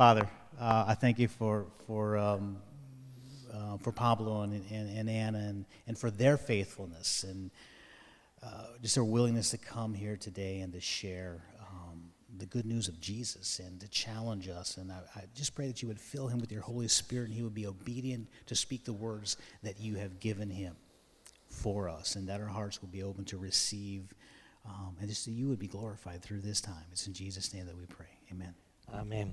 Father, uh, I thank you for, for, um, uh, for Pablo and, and, and Anna and, and for their faithfulness and uh, just their willingness to come here today and to share um, the good news of Jesus and to challenge us. And I, I just pray that you would fill him with your Holy Spirit and he would be obedient to speak the words that you have given him for us and that our hearts will be open to receive um, and just that you would be glorified through this time. It's in Jesus' name that we pray. Amen. Amen.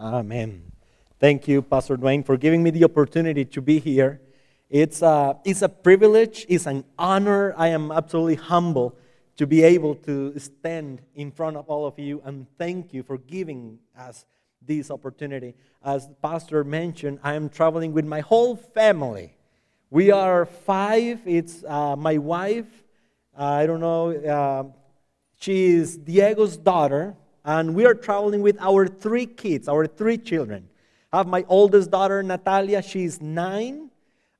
Amen. Thank you, Pastor Dwayne, for giving me the opportunity to be here. It's a, it's a privilege, it's an honor. I am absolutely humble to be able to stand in front of all of you and thank you for giving us this opportunity. As Pastor mentioned, I am traveling with my whole family. We are five. It's uh, my wife. Uh, I don't know. Uh, she is Diego's daughter and we are traveling with our three kids, our three children. I have my oldest daughter, Natalia, she's nine.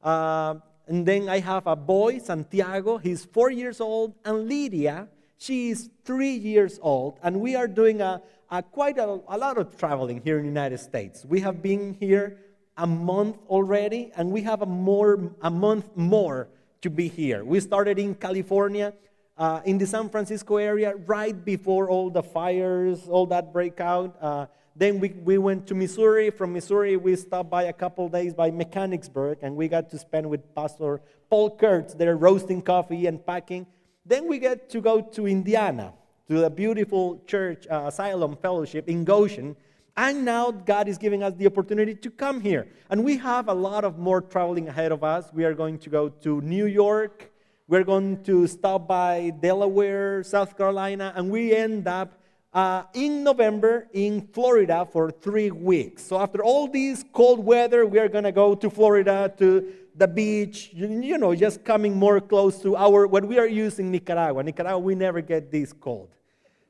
Uh, and then I have a boy, Santiago, he's four years old, and Lydia, she is three years old. And we are doing a, a quite a, a lot of traveling here in the United States. We have been here a month already, and we have a, more, a month more to be here. We started in California uh, in the San Francisco area right before all the fires, all that breakout. Uh, then we, we went to Missouri. From Missouri, we stopped by a couple days by Mechanicsburg, and we got to spend with Pastor Paul Kurtz there roasting coffee and packing. Then we get to go to Indiana, to the beautiful church, uh, Asylum Fellowship in Goshen. And now God is giving us the opportunity to come here. And we have a lot of more traveling ahead of us. We are going to go to New York, we're going to stop by Delaware, South Carolina, and we end up uh, in November in Florida for three weeks. So after all this cold weather, we are going to go to Florida to the beach. You know, just coming more close to our what we are using Nicaragua. Nicaragua, we never get this cold.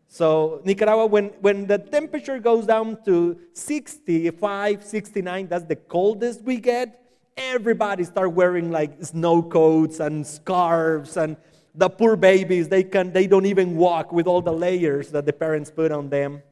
So Nicaragua, when, when the temperature goes down to 65, 69, that's the coldest we get everybody start wearing like snow coats and scarves and the poor babies they can they don't even walk with all the layers that the parents put on them.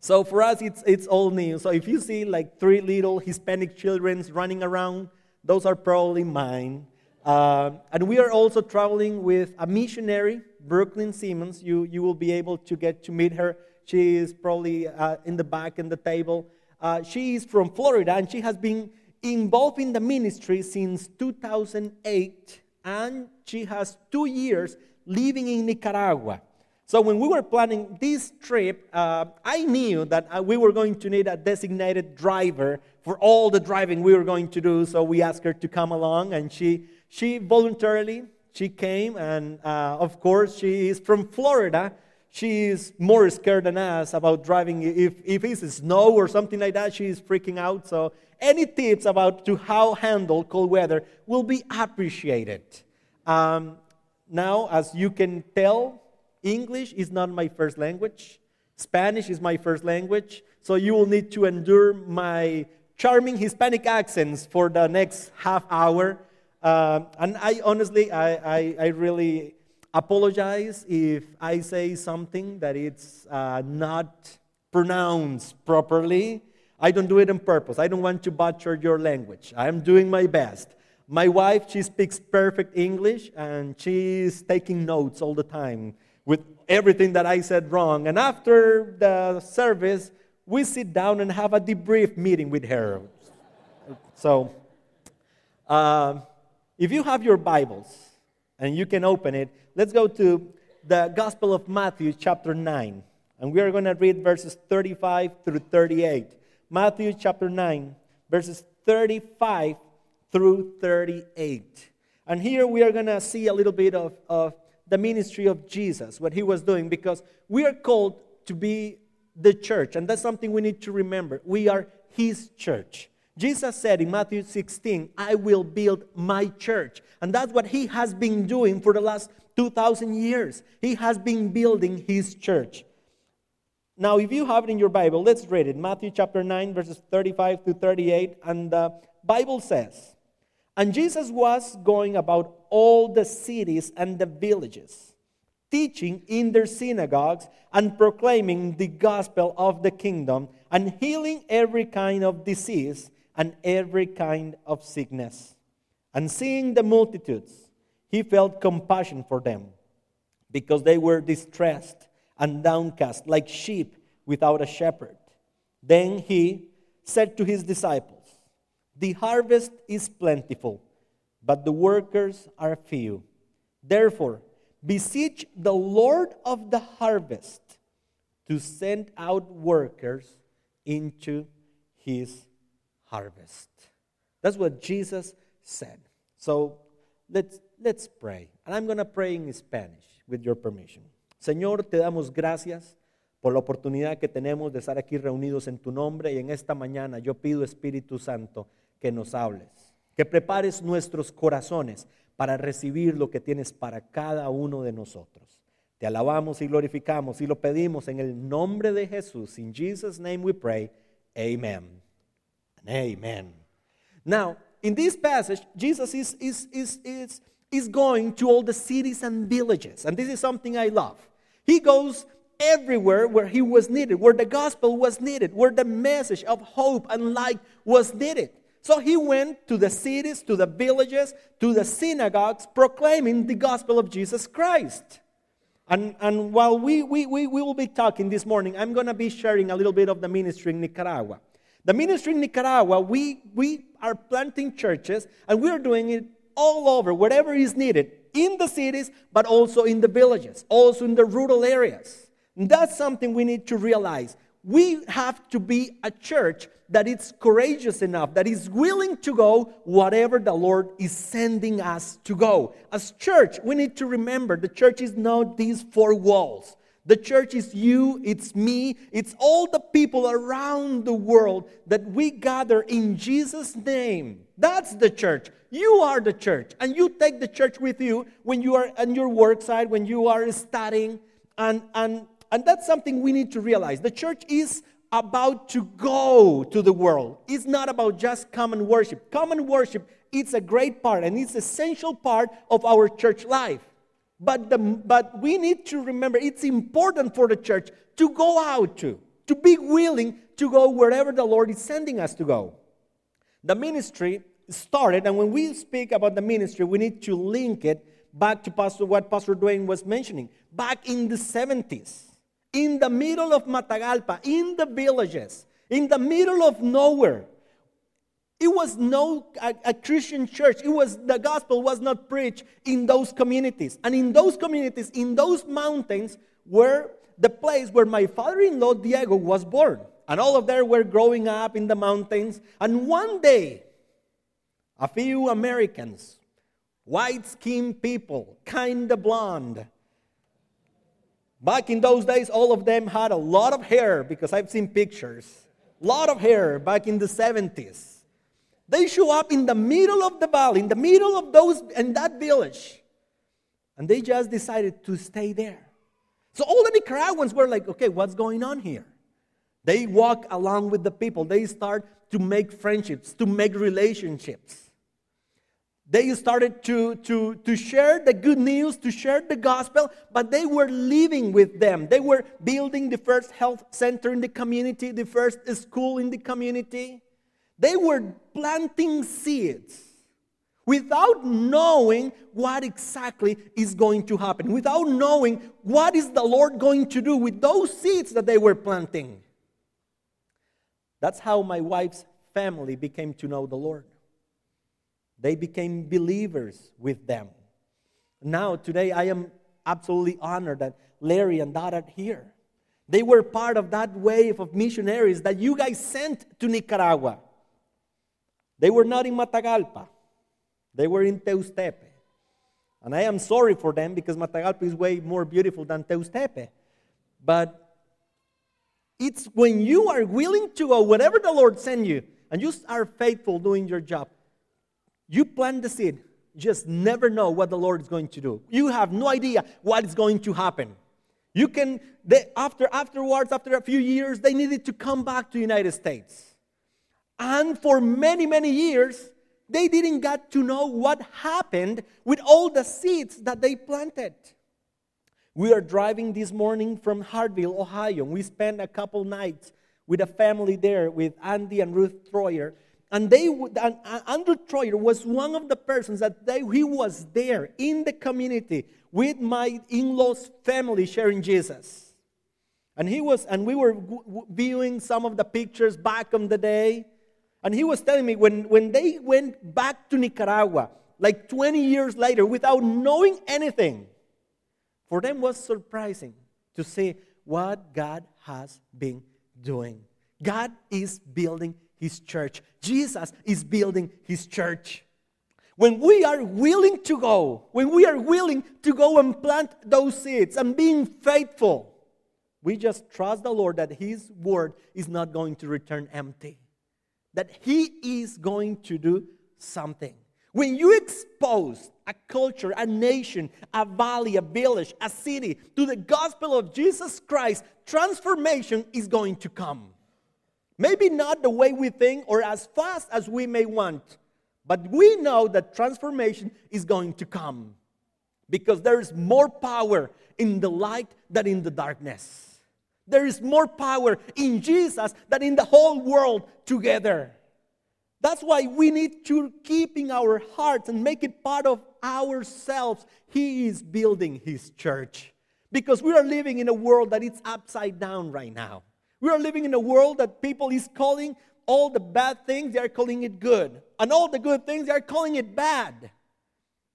So for us it's it's all new. So if you see like three little hispanic children running around those are probably mine. Uh, and we are also traveling with a missionary brooklyn simmons. You you will be able to get to meet her. She is probably uh, in the back in the table. Uh, she is from florida and she has been involved in the ministry since 2008, and she has two years living in Nicaragua. So when we were planning this trip, uh, I knew that uh, we were going to need a designated driver for all the driving we were going to do. So we asked her to come along, and she she voluntarily she came, and uh, of course she is from Florida. She is more scared than us about driving. If if it's snow or something like that, she is freaking out. So any tips about to how handle cold weather will be appreciated. Um, now, as you can tell, English is not my first language. Spanish is my first language. So you will need to endure my charming Hispanic accents for the next half hour. Um, and I honestly, I, I, I, really apologize if I say something that it's uh, not pronounced properly. I don't do it on purpose. I don't want to butcher your language. I am doing my best. My wife, she speaks perfect English and she's taking notes all the time with everything that I said wrong. And after the service, we sit down and have a debrief meeting with her. So, uh, if you have your Bibles and you can open it, let's go to the Gospel of Matthew, chapter 9. And we are going to read verses 35 through 38. Matthew chapter 9, verses 35 through 38. And here we are going to see a little bit of, of the ministry of Jesus, what he was doing, because we are called to be the church. And that's something we need to remember. We are his church. Jesus said in Matthew 16, I will build my church. And that's what he has been doing for the last 2,000 years. He has been building his church. Now, if you have it in your Bible, let's read it. Matthew chapter 9, verses 35 to 38. And the Bible says, And Jesus was going about all the cities and the villages, teaching in their synagogues and proclaiming the gospel of the kingdom and healing every kind of disease and every kind of sickness. And seeing the multitudes, he felt compassion for them because they were distressed and downcast like sheep without a shepherd. Then he said to his disciples, The harvest is plentiful, but the workers are few. Therefore, beseech the Lord of the harvest to send out workers into his harvest. That's what Jesus said. So let's, let's pray. And I'm going to pray in Spanish, with your permission. Señor, te damos gracias por la oportunidad que tenemos de estar aquí reunidos en tu nombre y en esta mañana yo pido, Espíritu Santo, que nos hables, que prepares nuestros corazones para recibir lo que tienes para cada uno de nosotros. Te alabamos y glorificamos y lo pedimos en el nombre de Jesús. In Jesus' name we pray. Amen. Amen. Now, in this passage, Jesus is, is, is, is, is going to all the cities and villages. And this is something I love. He goes everywhere where he was needed, where the gospel was needed, where the message of hope and light was needed. So he went to the cities, to the villages, to the synagogues, proclaiming the gospel of Jesus Christ. And, and while we, we, we, we will be talking this morning, I'm going to be sharing a little bit of the ministry in Nicaragua. The ministry in Nicaragua, we, we are planting churches and we're doing it all over, wherever is needed, in the cities, but also in the villages, also in the rural areas. And that's something we need to realize. We have to be a church that is courageous enough, that is willing to go whatever the Lord is sending us to go. As church, we need to remember the church is not these four walls. The church is you, it's me, it's all the people around the world that we gather in Jesus' name. That's the church. You are the church, and you take the church with you when you are on your work side, when you are studying, and, and, and that's something we need to realize. The church is about to go to the world. It's not about just common worship. Common worship, it's a great part and it's essential part of our church life. But, the, but we need to remember it's important for the church to go out to, to be willing to go wherever the Lord is sending us to go. The ministry started, and when we speak about the ministry, we need to link it back to Pastor, what Pastor Dwayne was mentioning. Back in the 70s, in the middle of Matagalpa, in the villages, in the middle of nowhere, it was no a, a, Christian church. It was the gospel was not preached in those communities. And in those communities, in those mountains, were the place where my father-in-law Diego was born. And all of them were growing up in the mountains. And one day, a few Americans, white-skinned people, kind of blonde. Back in those days, all of them had a lot of hair because I've seen pictures. A lot of hair back in the 70s they show up in the middle of the valley, in the middle of those in that village. And they just decided to stay there. So all the Nicaraguans were like, okay, what's going on here? They walk along with the people. They start to make friendships, to make relationships. They started to, to, to share the good news, to share the gospel, but they were living with them. They were building the first health center in the community, the first school in the community. They were planting seeds without knowing what exactly is going to happen, without knowing what is the Lord going to do with those seeds that they were planting. That's how my wife's family became to know the Lord. They became believers with them. Now, today, I am absolutely honored that Larry and Dot are here. They were part of that wave of missionaries that you guys sent to Nicaragua. They were not in Matagalpa, they were in Teustepe. And I am sorry for them because Matagalpa is way more beautiful than Teustepe. But it's when you are willing to go wherever the Lord sends you and you are faithful doing your job, you plant the seed, just never know what the Lord is going to do. You have no idea what is going to happen. You can, they, after, afterwards, after a few years, they needed to come back to the United States. And for many, many years, they didn't get to know what happened with all the seeds that they planted. We are driving this morning from Hartville, Ohio. We spent a couple nights with a family there with Andy and Ruth Troyer. And they, and Andrew Troyer was one of the persons that they, he was there in the community with my in-laws family sharing Jesus. And he was, and we were viewing some of the pictures back in the day. And he was telling me when, when they went back to Nicaragua, like 20 years later, without knowing anything, for them was surprising to see what God has been doing. God is building his church. Jesus is building his church. When we are willing to go, when we are willing to go and plant those seeds and being faithful, we just trust the Lord that his word is not going to return empty, that he is going to do something. When you expose a culture, a nation, a valley, a village, a city to the gospel of Jesus Christ, transformation is going to come. Maybe not the way we think or as fast as we may want, but we know that transformation is going to come because there is more power in the light than in the darkness. There is more power in Jesus than in the whole world together. That's why we need to keep in our hearts and make it part of ourselves. He is building his church. Because we are living in a world that is upside down right now. We are living in a world that people is calling all the bad things, they are calling it good. And all the good things, they are calling it bad.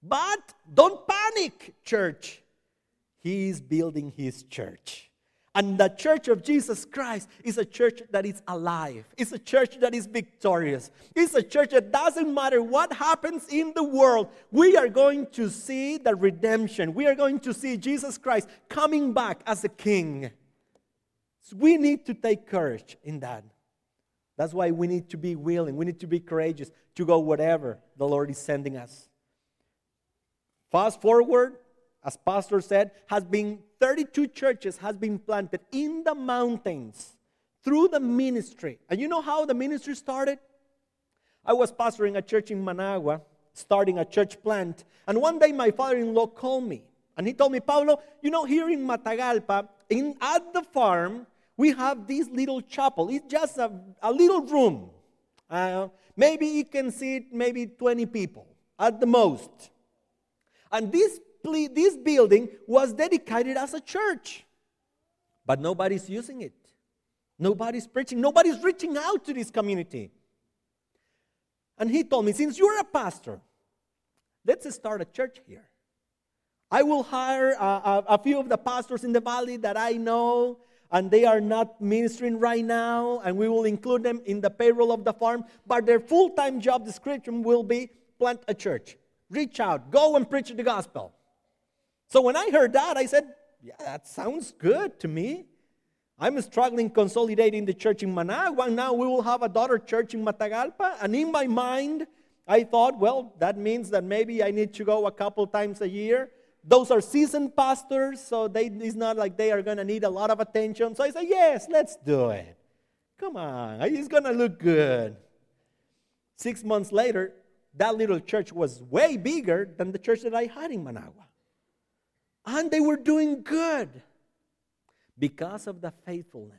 But don't panic, church. He is building his church. And the church of Jesus Christ is a church that is alive. It's a church that is victorious. It's a church that doesn't matter what happens in the world, we are going to see the redemption. We are going to see Jesus Christ coming back as a king. So we need to take courage in that. That's why we need to be willing, we need to be courageous to go whatever the Lord is sending us. Fast forward, as pastor said, has been 32 churches has been planted in the mountains through the ministry. And you know how the ministry started? I was pastoring a church in Managua, starting a church plant, and one day my father-in-law called me and he told me, Pablo, you know, here in Matagalpa, in at the farm, we have this little chapel. It's just a, a little room. Uh, maybe you can seat maybe 20 people at the most. And this this building was dedicated as a church. But nobody's using it. Nobody's preaching. Nobody's reaching out to this community. And he told me, since you're a pastor, let's start a church here. I will hire a, a, a, few of the pastors in the valley that I know, and they are not ministering right now, and we will include them in the payroll of the farm. But their full time job description will be plant a church, reach out, go and preach the gospel. So when I heard that, I said, yeah, that sounds good to me. I'm struggling consolidating the church in Managua. Now we will have a daughter church in Matagalpa. And in my mind, I thought, well, that means that maybe I need to go a couple times a year. Those are seasoned pastors, so they, it's not like they are going to need a lot of attention. So I said, yes, let's do it. Come on, it's going to look good. Six months later, that little church was way bigger than the church that I had in Managua. And they were doing good because of the faithfulness,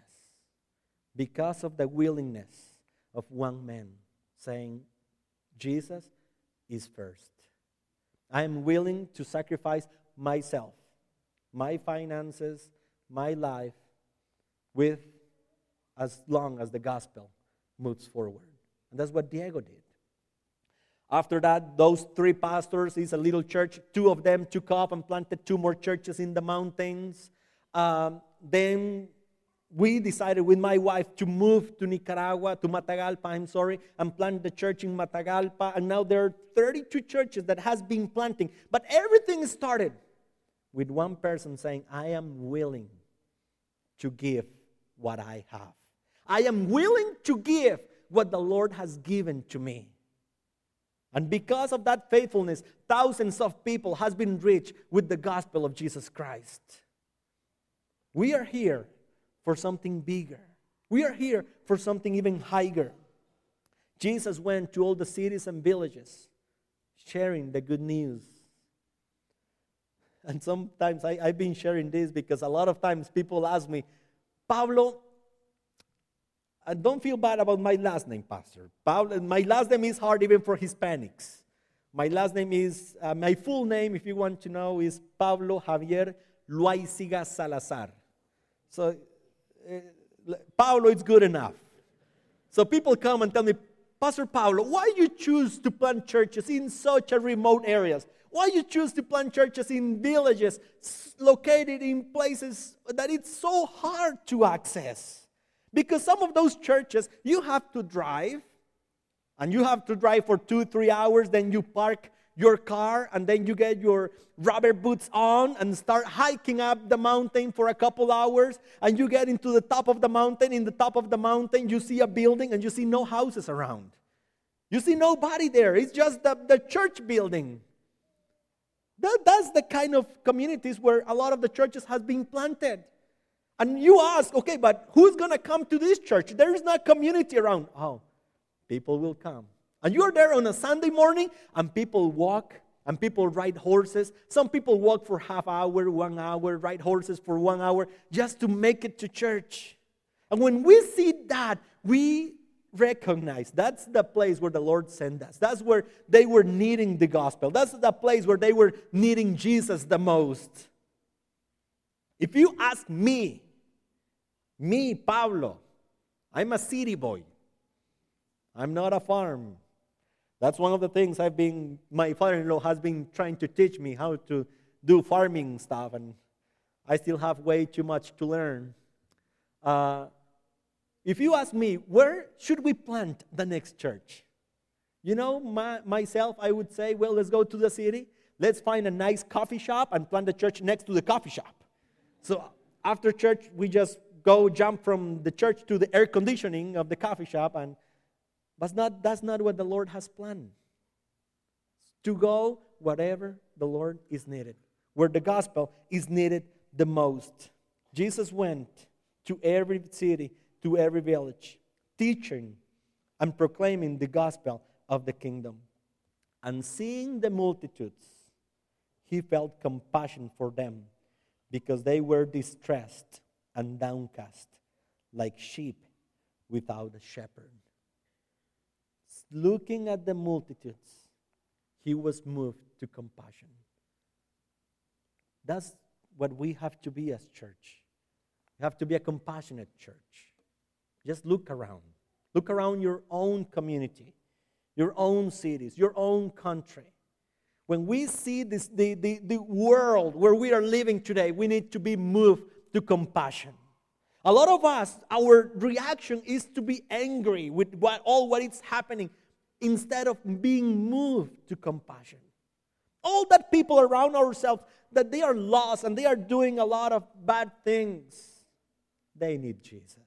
because of the willingness of one man saying, Jesus is first. I am willing to sacrifice myself, my finances, my life, with as long as the gospel moves forward. And that's what Diego did. After that, those three pastors is a little church. Two of them took off and planted two more churches in the mountains. Um, then we decided with my wife to move to Nicaragua, to Matagalpa, I'm sorry, and plant the church in Matagalpa. And now there are 32 churches that has been planting. But everything started with one person saying, I am willing to give what I have. I am willing to give what the Lord has given to me. And because of that faithfulness, thousands of people has been reached with the gospel of Jesus Christ. We are here for something bigger. We are here for something even higher. Jesus went to all the cities and villages sharing the good news. And sometimes I, I've been sharing this because a lot of times people ask me, Pablo, I don't feel bad about my last name, Pastor. Pablo, my last name is hard even for Hispanics. My last name is, uh, my full name, if you want to know, is Pablo Javier Luisiga Salazar. So, uh, Pablo is good enough. So people come and tell me, Pastor Pablo, why you choose to plant churches in such a remote areas? Why you choose to plant churches in villages located in places that it's so hard to access? Because some of those churches you have to drive, and you have to drive for two, three hours, then you park your car, and then you get your rubber boots on and start hiking up the mountain for a couple hours, and you get into the top of the mountain. In the top of the mountain, you see a building, and you see no houses around. You see nobody there. It's just the, the church building. That, that's the kind of communities where a lot of the churches has been planted. And you ask, okay, but who's going to come to this church? There is no community around. Oh, people will come. And you're there on a Sunday morning, and people walk, and people ride horses. Some people walk for half hour, one hour, ride horses for one hour, just to make it to church. And when we see that, we recognize that's the place where the Lord sent us. That's where they were needing the gospel. That's the place where they were needing Jesus the most. If you ask me, me, Pablo, I'm a city boy. I'm not a farm. That's one of the things I've been, my father in law has been trying to teach me how to do farming stuff, and I still have way too much to learn. Uh, if you ask me, where should we plant the next church? You know, my, myself, I would say, well, let's go to the city. Let's find a nice coffee shop and plant the church next to the coffee shop. So after church, we just go jump from the church to the air conditioning of the coffee shop. And but not, that's not what the Lord has planned. To go wherever the Lord is needed, where the gospel is needed the most. Jesus went to every city to every village, teaching and proclaiming the gospel of the kingdom. And seeing the multitudes, he felt compassion for them because they were distressed and downcast, like sheep without a shepherd. Looking at the multitudes, he was moved to compassion. That's what we have to be as church. We have to be a compassionate church. Just look around. Look around your own community, your own cities, your own country. When we see this, the, the, the world where we are living today, we need to be moved to compassion. A lot of us, our reaction is to be angry with what, all what is happening instead of being moved to compassion. All that people around ourselves, that they are lost and they are doing a lot of bad things, they need Jesus.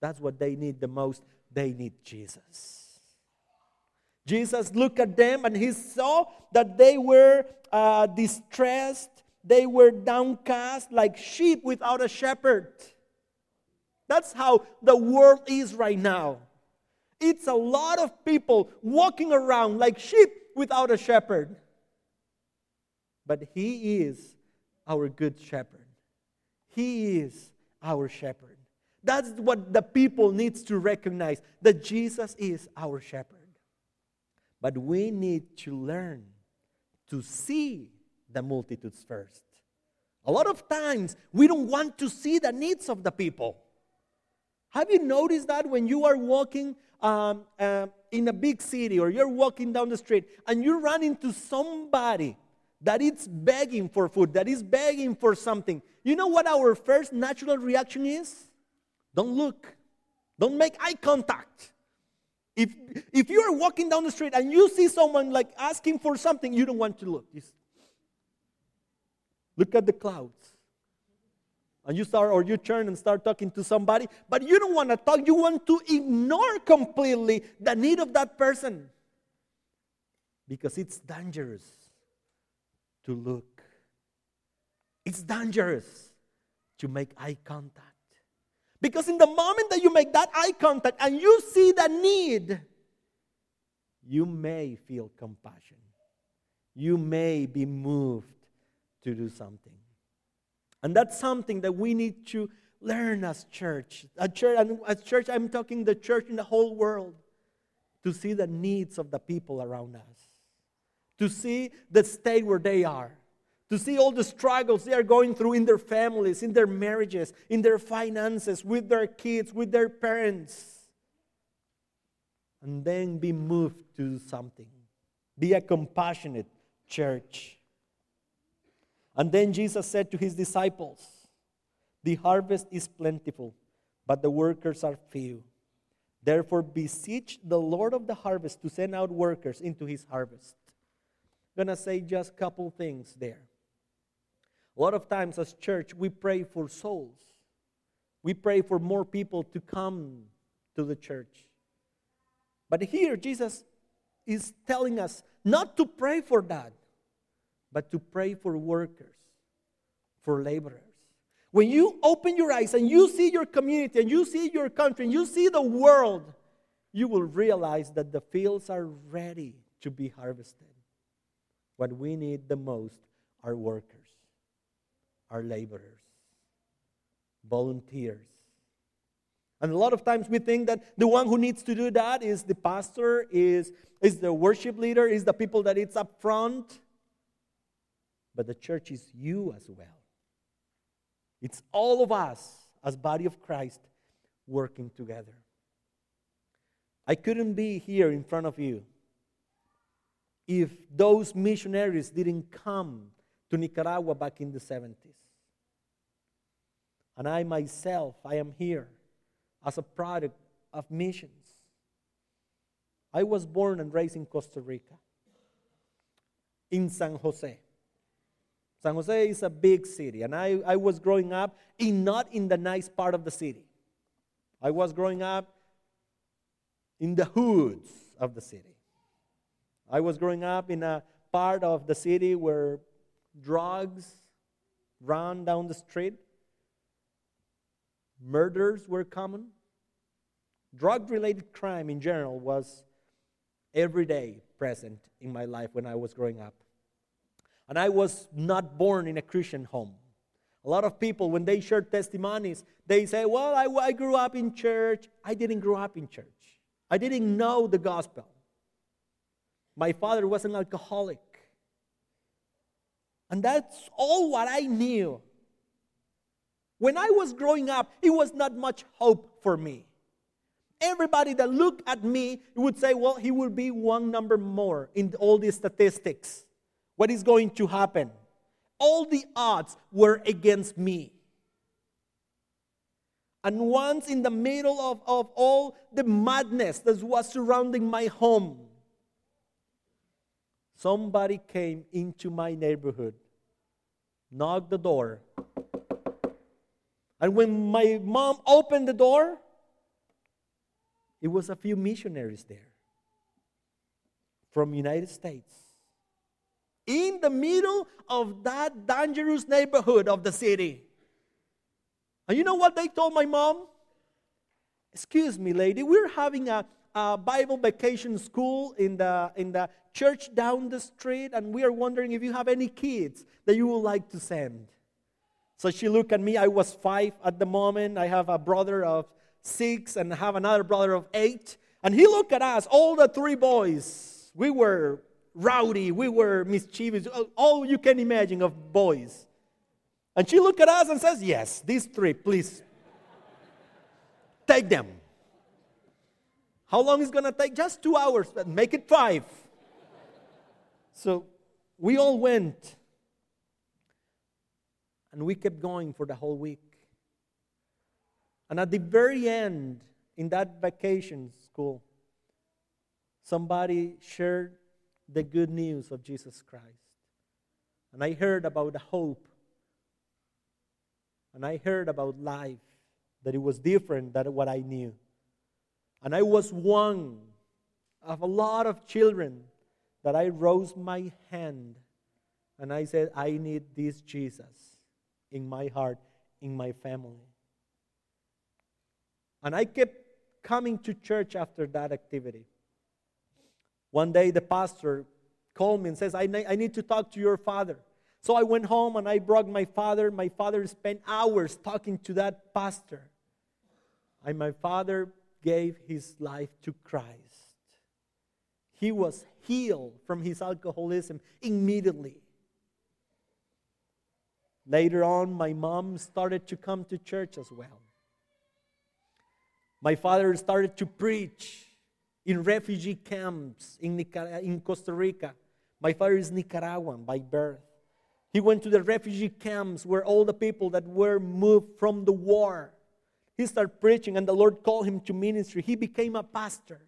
That's what they need the most. They need Jesus. Jesus looked at them and he saw that they were uh, distressed, they were downcast like sheep without a shepherd. That's how the world is right now. It's a lot of people walking around like sheep without a shepherd. But he is our good shepherd. He is our shepherd. That's what the people needs to recognize that Jesus is our shepherd. But we need to learn to see the multitudes first. A lot of times we don't want to see the needs of the people. Have you noticed that when you are walking um, uh, in a big city or you're walking down the street and you run into somebody that is begging for food, that is begging for something, you know what our first natural reaction is? Don't look. Don't make eye contact. If, if you are walking down the street and you see someone like asking for something, you don't want to look. Look at the clouds. And you start, or you turn and start talking to somebody, but you don't want to talk. You want to ignore completely the need of that person. Because it's dangerous to look, it's dangerous to make eye contact. Because in the moment that you make that eye contact and you see the need, you may feel compassion. You may be moved to do something. And that's something that we need to learn as church. A church as church, I'm talking the church in the whole world, to see the needs of the people around us, to see the state where they are, to see all the struggles they are going through in their families, in their marriages, in their finances, with their kids, with their parents. And then be moved to do something. Be a compassionate church. And then Jesus said to his disciples, The harvest is plentiful, but the workers are few. Therefore, beseech the Lord of the harvest to send out workers into his harvest. I'm going to say just a couple things there. A lot of times, as church, we pray for souls. We pray for more people to come to the church. But here, Jesus is telling us not to pray for that, but to pray for workers, for laborers. When you open your eyes and you see your community and you see your country and you see the world, you will realize that the fields are ready to be harvested. What we need the most are workers, are laborers, volunteers. And a lot of times we think that the one who needs to do that is the pastor, is, is the worship leader, is the people that it's up front. But the church is you as well. It's all of us as body of Christ working together. I couldn't be here in front of you if those missionaries didn't come to Nicaragua back in the 70s. And I myself, I am here as a product of missions. I was born and raised in Costa Rica, in San Jose. San Jose is a big city, and I, I was growing up in not in the nice part of the city. I was growing up in the hoods of the city. I was growing up in a part of the city where drugs ran down the street, murders were common, Drug related crime in general was every day present in my life when I was growing up. And I was not born in a Christian home. A lot of people, when they share testimonies, they say, Well, I, I grew up in church. I didn't grow up in church, I didn't know the gospel. My father was an alcoholic. And that's all what I knew. When I was growing up, it was not much hope for me. Everybody that looked at me would say, well, he will be one number more in all these statistics. What is going to happen? All the odds were against me. And once in the middle of, of all the madness that was surrounding my home, somebody came into my neighborhood, knocked the door. And when my mom opened the door, it was a few missionaries there from United States. In the middle of that dangerous neighborhood of the city. And you know what they told my mom? Excuse me, lady, we're having a, a Bible vacation school in the, in the church down the street, and we are wondering if you have any kids that you would like to send. So she looked at me. I was five at the moment. I have a brother of six and have another brother of eight. And he looked at us, all the three boys. We were rowdy, we were mischievous, all you can imagine of boys. And she looked at us and says, Yes, these three, please. Take them. How long is to take? Just two hours, but make it five. So we all went. And we kept going for the whole week. And at the very end, in that vacation school, somebody shared the good news of Jesus Christ. And I heard about the hope. And I heard about life, that it was different than what I knew. And I was one of a lot of children that I rose my hand and I said, I need this Jesus in my heart, in my family. And I kept coming to church after that activity. One day, the pastor called me and says, I, I need to talk to your father. So I went home and I brought my father. My father spent hours talking to that pastor. And my father gave his life to Christ. He was healed from his alcoholism immediately. Later on, my mom started to come to church as well. My father started to preach in refugee camps in, Nicar- in Costa Rica. My father is Nicaraguan by birth. He went to the refugee camps where all the people that were moved from the war. He started preaching, and the Lord called him to ministry. He became a pastor.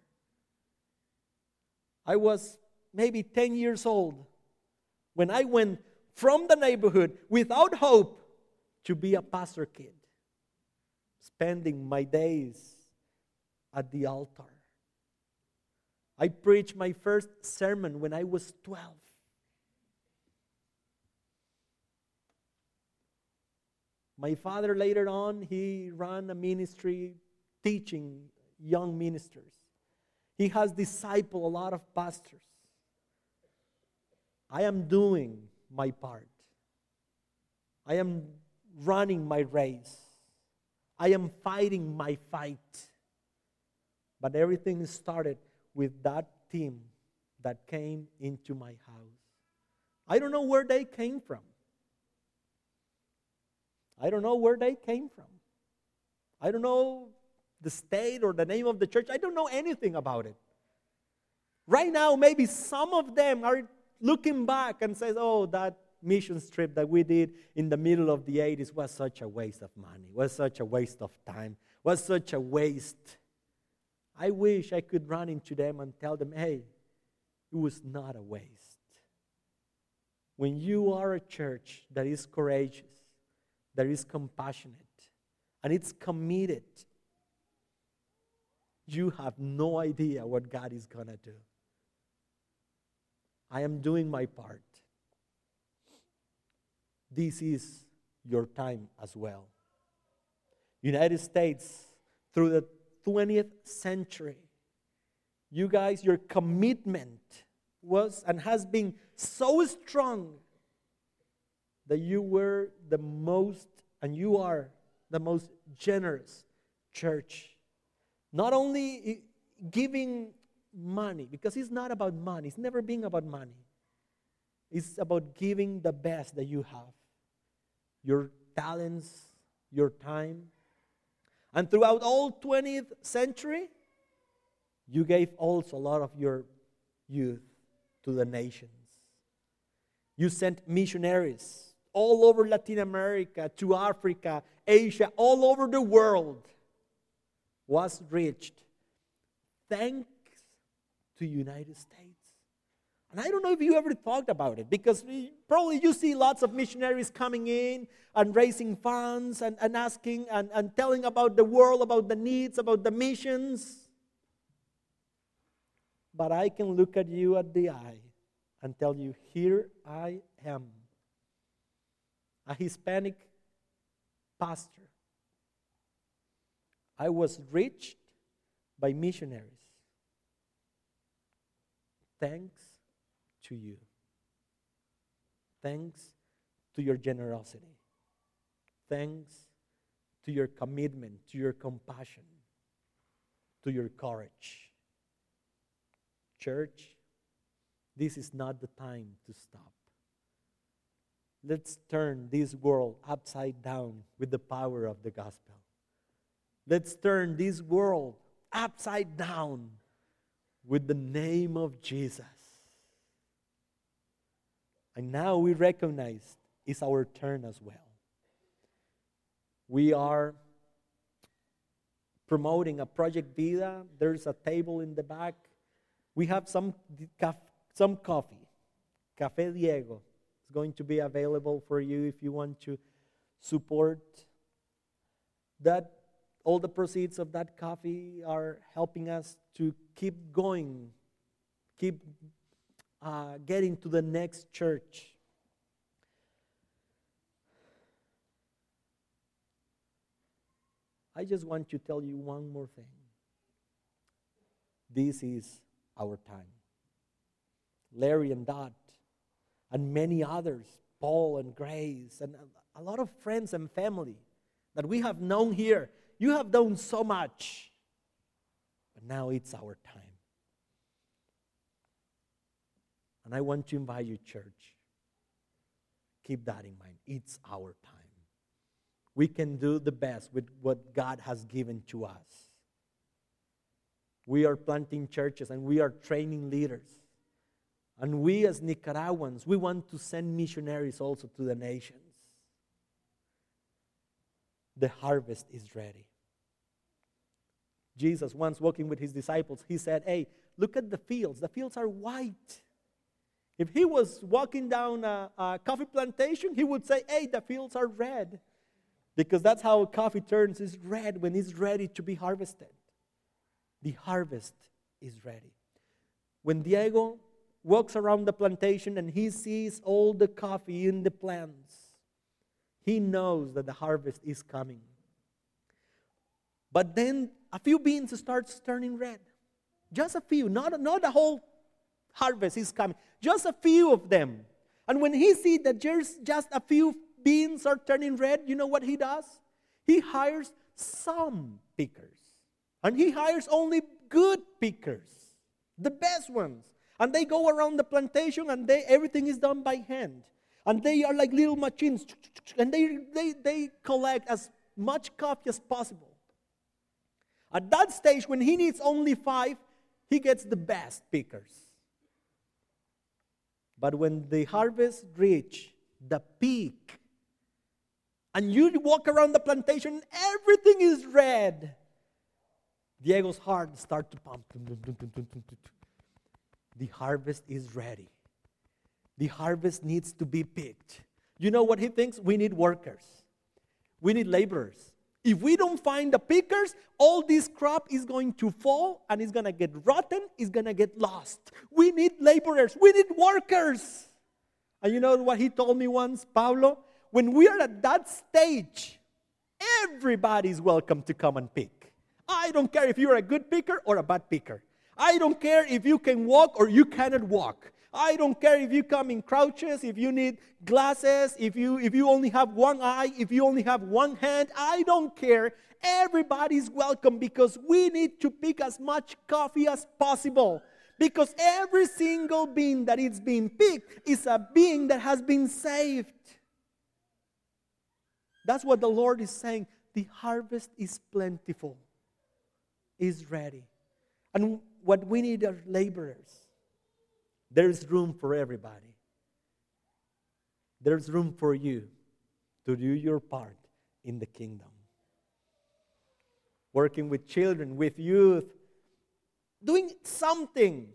I was maybe 10 years old when I went from the neighborhood without hope to be a pastor kid, spending my days at the altar. I preached my first sermon when I was 12. My father later on, he ran a ministry teaching young ministers. He has discipled a lot of pastors. I am doing my part. I am running my race. I am fighting my fight. But everything started with that team that came into my house. I don't know where they came from. I don't know where they came from. I don't know the state or the name of the church. I don't know anything about it. Right now, maybe some of them are looking back and says, "Oh, that mission trip that we did in the middle of the 80s was such a waste of money, was such a waste of time, was such a waste." I wish I could run into them and tell them, "Hey, it was not a waste." When you are a church that is courageous, that is compassionate, and it's committed, you have no idea what God is going to do. I am doing my part. This is your time as well. United States, through the 20th century, you guys, your commitment was and has been so strong that you were the most, and you are the most generous church. Not only giving money, because it's not about money, it's never been about money. It's about giving the best that you have your talents, your time. And throughout all 20th century, you gave also a lot of your youth to the nations. You sent missionaries all over Latin America, to Africa, Asia, all over the world was reached thanks to United States. And I don't know if you ever thought about it because probably you see lots of missionaries coming in and raising funds and, and asking and, and telling about the world, about the needs, about the missions. But I can look at you at the eye and tell you, here I am a Hispanic pastor. I was reached by missionaries. Thanks to you. Thanks to your generosity. Thanks to your commitment, to your compassion, to your courage. Church, this is not the time to stop. Let's turn this world upside down with the power of the gospel. Let's turn this world upside down with the name of Jesus. And now we recognize it's our turn as well. We are promoting a Project Vida. There's a table in the back. We have some, some coffee, Café Diego. It's going to be available for you if you want to support that. All the proceeds of that coffee are helping us to keep going, keep uh, getting to the next church. I just want to tell you one more thing. This is our time. Larry and Dot and many others Paul and Grace and a lot of friends and family that we have known here. You have done so much, but now it's our time. And I want to invite you, church, keep that in mind. It's our time. We can do the best with what God has given to us. We are planting churches and we are training leaders. And we, as Nicaraguans, we want to send missionaries also to the nations. The harvest is ready. Jesus, once walking with his disciples, he said, Hey, look at the fields. The fields are white. If he was walking down a, a, coffee plantation, he would say, Hey, the fields are red. Because that's how coffee turns, is red when it's ready to be harvested. The harvest is ready. When Diego walks around the plantation and he sees all the coffee in the plants, he knows that the harvest is coming. But then a few beans starts turning red. Just a few, not, not the whole harvest is coming. Just a few of them. And when he sees that there's just a few beans are turning red, you know what he does? He hires some pickers. And he hires only good pickers, the best ones. And they go around the plantation and they, everything is done by hand. And they are like little machines. And they, they, they collect as much coffee as possible. At that stage, when he needs only five, he gets the best pickers. But when the harvest reach the peak, and you walk around the plantation, everything is red. Diego's heart starts to pump. The harvest is ready. The harvest needs to be picked. You know what he thinks? We need workers. We need laborers. If we don't find the pickers, all this crop is going to fall and it's going to get rotten, it's going to get lost. We need laborers, we need workers. And you know what he told me once, Pablo? When we are at that stage, everybody's welcome to come and pick. I don't care if you're a good picker or a bad picker. I don't care if you can walk or you cannot walk. I don't care if you come in crouches, if you need glasses, if you if you only have one eye, if you only have one hand. I don't care. Everybody's welcome because we need to pick as much coffee as possible. Because every single bean that is being picked is a bean that has been saved. That's what the Lord is saying. The harvest is plentiful, is ready. And what we need are laborers. There's room for everybody. There's room for you to do your part in the kingdom. Working with children, with youth, doing something.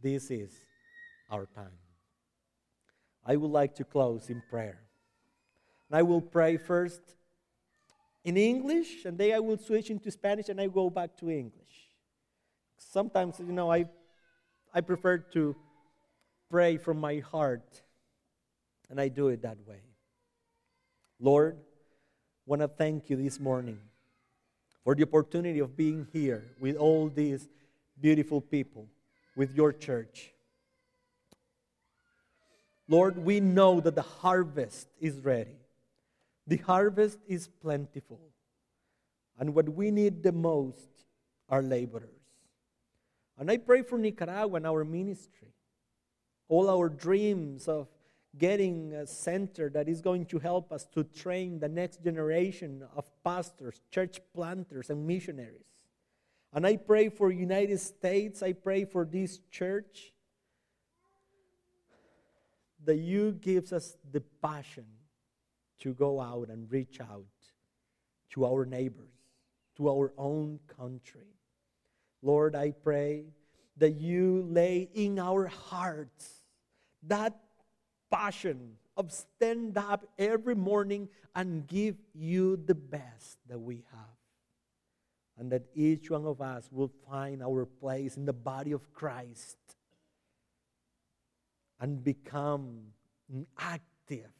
This is our time. I would like to close in prayer. And I will pray first in English, and then I will switch into Spanish and I go back to English sometimes, you know, I, I prefer to pray from my heart, and I do it that way. Lord, I want to thank you this morning for the opportunity of being here with all these beautiful people, with your church. Lord, we know that the harvest is ready. The harvest is plentiful. And what we need the most are laborers. And I pray for Nicaragua and our ministry. All our dreams of getting a center that is going to help us to train the next generation of pastors, church planters, and missionaries. And I pray for United States. I pray for this church that you gives us the passion to go out and reach out to our neighbors, to our own country. Lord, I pray that you lay in our hearts that passion of stand up every morning and give you the best that we have. And that each one of us will find our place in the body of Christ and become active,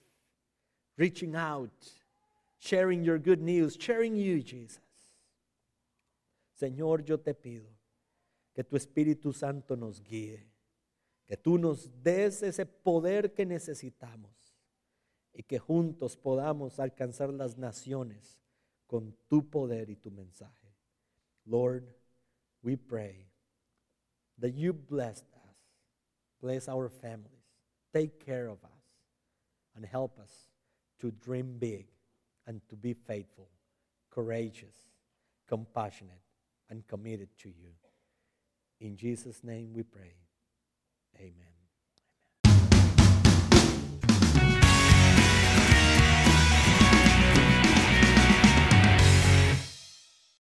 reaching out, sharing your good news, sharing you, Jesus. Señor, yo te pido que tu Espíritu Santo nos guíe, Que tú nos des ese poder que necesitamos y que juntos podamos alcanzar las naciones con tu poder y tu mensaje. Lord, we pray that you bless us, bless our families, take care of us, and help us to dream big and to be faithful, courageous, compassionate, and committed to you. In Jesus' name we pray. Amen.